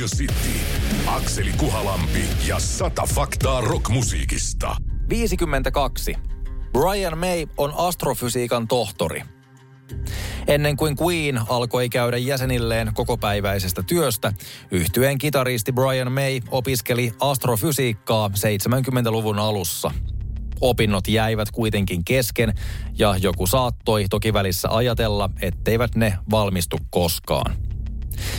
Radio City, Akseli Kuhalampi ja sata faktaa rockmusiikista. 52. Brian May on astrofysiikan tohtori. Ennen kuin Queen alkoi käydä jäsenilleen kokopäiväisestä työstä, yhtyeen kitaristi Brian May opiskeli astrofysiikkaa 70-luvun alussa. Opinnot jäivät kuitenkin kesken ja joku saattoi toki välissä ajatella, etteivät ne valmistu koskaan.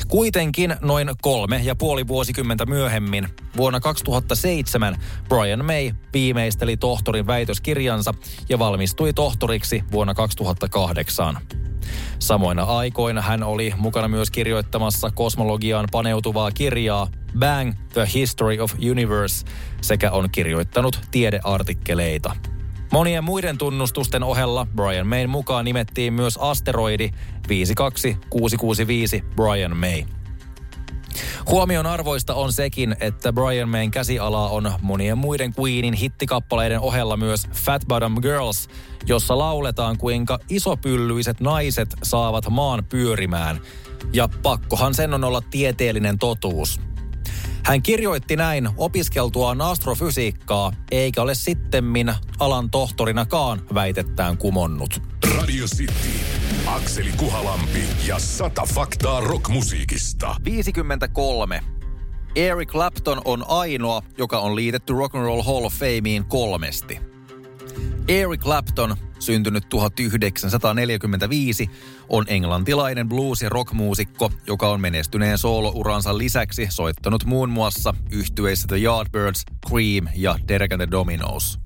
Kuitenkin noin kolme ja puoli vuosikymmentä myöhemmin, vuonna 2007, Brian May viimeisteli tohtorin väitöskirjansa ja valmistui tohtoriksi vuonna 2008. Samoina aikoina hän oli mukana myös kirjoittamassa kosmologiaan paneutuvaa kirjaa Bang, The History of Universe sekä on kirjoittanut tiedeartikkeleita. Monien muiden tunnustusten ohella Brian Mayn mukaan nimettiin myös asteroidi 52665 Brian May. Huomion arvoista on sekin, että Brian Mayn käsiala on monien muiden Queenin hittikappaleiden ohella myös Fat Bottom Girls, jossa lauletaan kuinka isopyllyiset naiset saavat maan pyörimään. Ja pakkohan sen on olla tieteellinen totuus. Hän kirjoitti näin opiskeltuaan astrofysiikkaa, eikä ole sittemmin alan tohtorinakaan väitettään kumonnut. Radio City, Akseli Kuhalampi ja sata faktaa rockmusiikista. 53. Eric Clapton on ainoa, joka on liitetty Rock and Roll Hall of Fameen kolmesti. Eric Clapton, syntynyt 1945, on englantilainen blues- ja rockmuusikko, joka on menestyneen soolouransa lisäksi soittanut muun muassa yhtyeissä The Yardbirds, Cream ja Derek and the Dominos.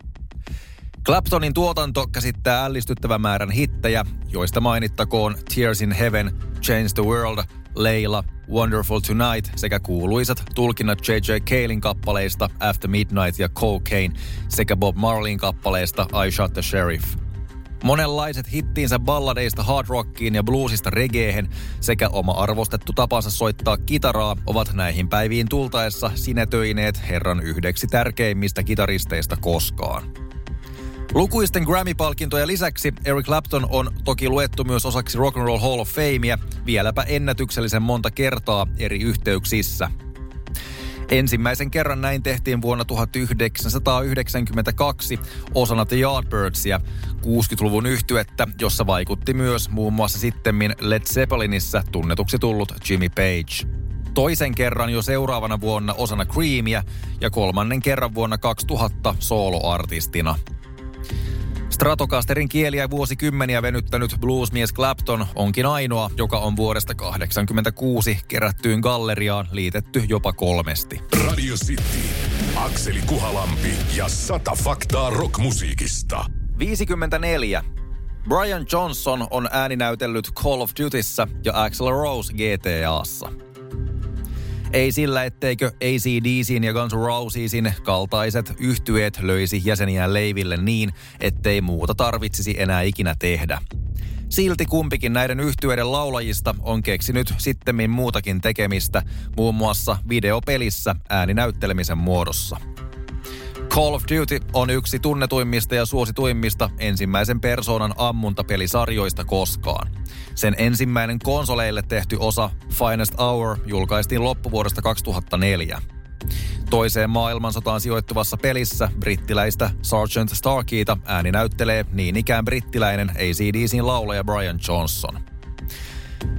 Claptonin tuotanto käsittää ällistyttävän määrän hittejä, joista mainittakoon Tears in Heaven, Change the World, Leila, Wonderful Tonight sekä kuuluisat tulkinnat J.J. Calein kappaleista After Midnight ja Cocaine sekä Bob Marleyn kappaleista I Shot the Sheriff. Monenlaiset hittiinsä balladeista hard rockiin ja bluesista reggaehen sekä oma arvostettu tapansa soittaa kitaraa ovat näihin päiviin tultaessa sinetöineet herran yhdeksi tärkeimmistä kitaristeista koskaan. Lukuisten Grammy-palkintoja lisäksi Eric Clapton on toki luettu myös osaksi Rock and Roll Hall of Famea vieläpä ennätyksellisen monta kertaa eri yhteyksissä. Ensimmäisen kerran näin tehtiin vuonna 1992 osana The Yardbirdsia, 60-luvun yhtyettä, jossa vaikutti myös muun muassa sittemmin Led Zeppelinissa tunnetuksi tullut Jimmy Page. Toisen kerran jo seuraavana vuonna osana Creamia ja kolmannen kerran vuonna 2000 soloartistina. Stratocasterin kieliä vuosikymmeniä venyttänyt bluesmies Clapton onkin ainoa, joka on vuodesta 1986 kerättyyn galleriaan liitetty jopa kolmesti. Radio City, Akseli Kuhalampi ja sata faktaa rockmusiikista. 54. Brian Johnson on ääninäytellyt Call of Dutyssä ja Axel Rose GTAssa. Ei sillä, etteikö ACDCin ja Guns Rosesin kaltaiset yhtyeet löisi jäseniään leiville niin, ettei muuta tarvitsisi enää ikinä tehdä. Silti kumpikin näiden yhtyeiden laulajista on keksinyt sittemmin muutakin tekemistä, muun muassa videopelissä ääninäyttelemisen muodossa. Call of Duty on yksi tunnetuimmista ja suosituimmista ensimmäisen persoonan ammuntapelisarjoista koskaan. Sen ensimmäinen konsoleille tehty osa Finest Hour julkaistiin loppuvuodesta 2004. Toiseen maailmansotaan sijoittuvassa pelissä brittiläistä Sergeant Starkeyta ääni näyttelee niin ikään brittiläinen ACDCin laulaja Brian Johnson.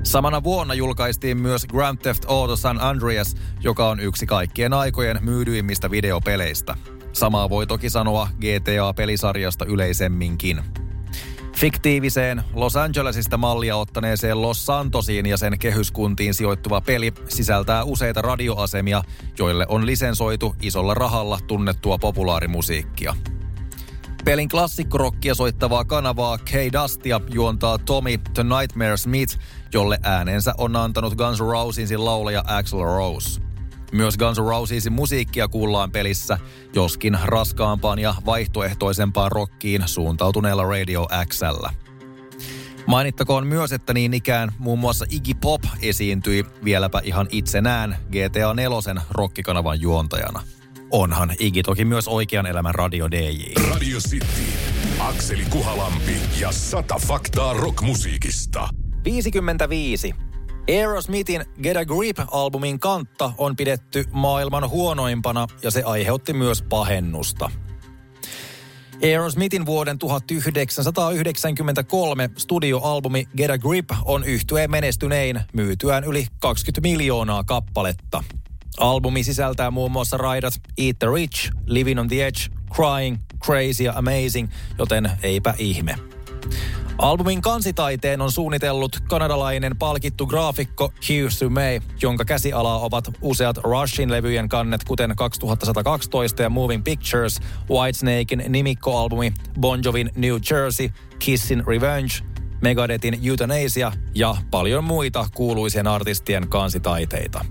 Samana vuonna julkaistiin myös Grand Theft Auto San Andreas, joka on yksi kaikkien aikojen myydyimmistä videopeleistä. Samaa voi toki sanoa GTA-pelisarjasta yleisemminkin. Fiktiiviseen Los Angelesista mallia ottaneeseen Los Santosiin ja sen kehyskuntiin sijoittuva peli sisältää useita radioasemia, joille on lisensoitu isolla rahalla tunnettua populaarimusiikkia. Pelin klassikkorokkia soittavaa kanavaa K-Dustia juontaa Tommy The Nightmare Smith, jolle äänensä on antanut Guns Rosesin laulaja Axl Rose. Myös Guns N' Rosesin musiikkia kuullaan pelissä, joskin raskaampaan ja vaihtoehtoisempaan rockiin suuntautuneella Radio XL. Mainittakoon myös, että niin ikään muun muassa Iggy Pop esiintyi vieläpä ihan itsenään GTA 4 rockikanavan juontajana. Onhan Iggy toki myös oikean elämän radio DJ. Radio City, Akseli Kuhalampi ja sata faktaa rockmusiikista. 55. Aerosmithin Get a Grip-albumin kantta on pidetty maailman huonoimpana ja se aiheutti myös pahennusta. Aerosmithin vuoden 1993 studioalbumi Get a Grip on yhtyeen menestynein myytyään yli 20 miljoonaa kappaletta. Albumi sisältää muun muassa raidat Eat the Rich, Living on the Edge, Crying, Crazy ja Amazing, joten eipä ihme. Albumin kansitaiteen on suunnitellut kanadalainen palkittu graafikko Hugh May, jonka käsialaa ovat useat Rushin levyjen kannet, kuten 2112 ja Moving Pictures, Whitesnakein nimikkoalbumi, Bon Jovin New Jersey, Kissin Revenge, Megadethin Euthanasia ja paljon muita kuuluisien artistien kansitaiteita.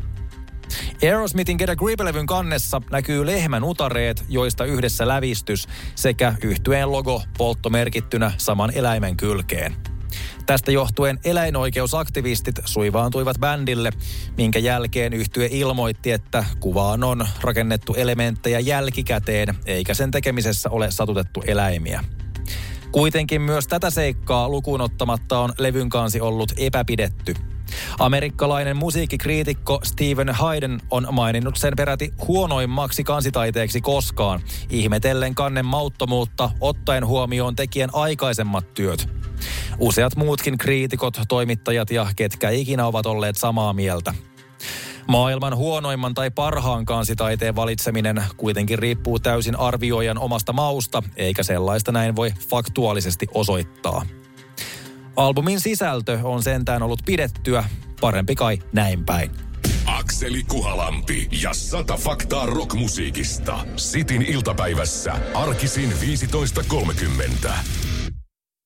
Aerosmithin Get a Grip-levyn kannessa näkyy lehmän utareet, joista yhdessä lävistys sekä yhtyeen logo polttomerkittynä saman eläimen kylkeen. Tästä johtuen eläinoikeusaktivistit suivaantuivat bändille, minkä jälkeen yhtye ilmoitti, että kuvaan on rakennettu elementtejä jälkikäteen, eikä sen tekemisessä ole satutettu eläimiä. Kuitenkin myös tätä seikkaa lukuun ottamatta on levyn kansi ollut epäpidetty – Amerikkalainen musiikkikriitikko Steven Hayden on maininnut sen peräti huonoimmaksi kansitaiteeksi koskaan, ihmetellen kannen mauttomuutta ottaen huomioon tekijän aikaisemmat työt. Useat muutkin kriitikot, toimittajat ja ketkä ikinä ovat olleet samaa mieltä. Maailman huonoimman tai parhaan kansitaiteen valitseminen kuitenkin riippuu täysin arvioijan omasta mausta, eikä sellaista näin voi faktuaalisesti osoittaa. Albumin sisältö on sentään ollut pidettyä, parempi kai näin päin. Akseli Kuhalampi ja sata faktaa rockmusiikista. Sitin iltapäivässä arkisin 15.30.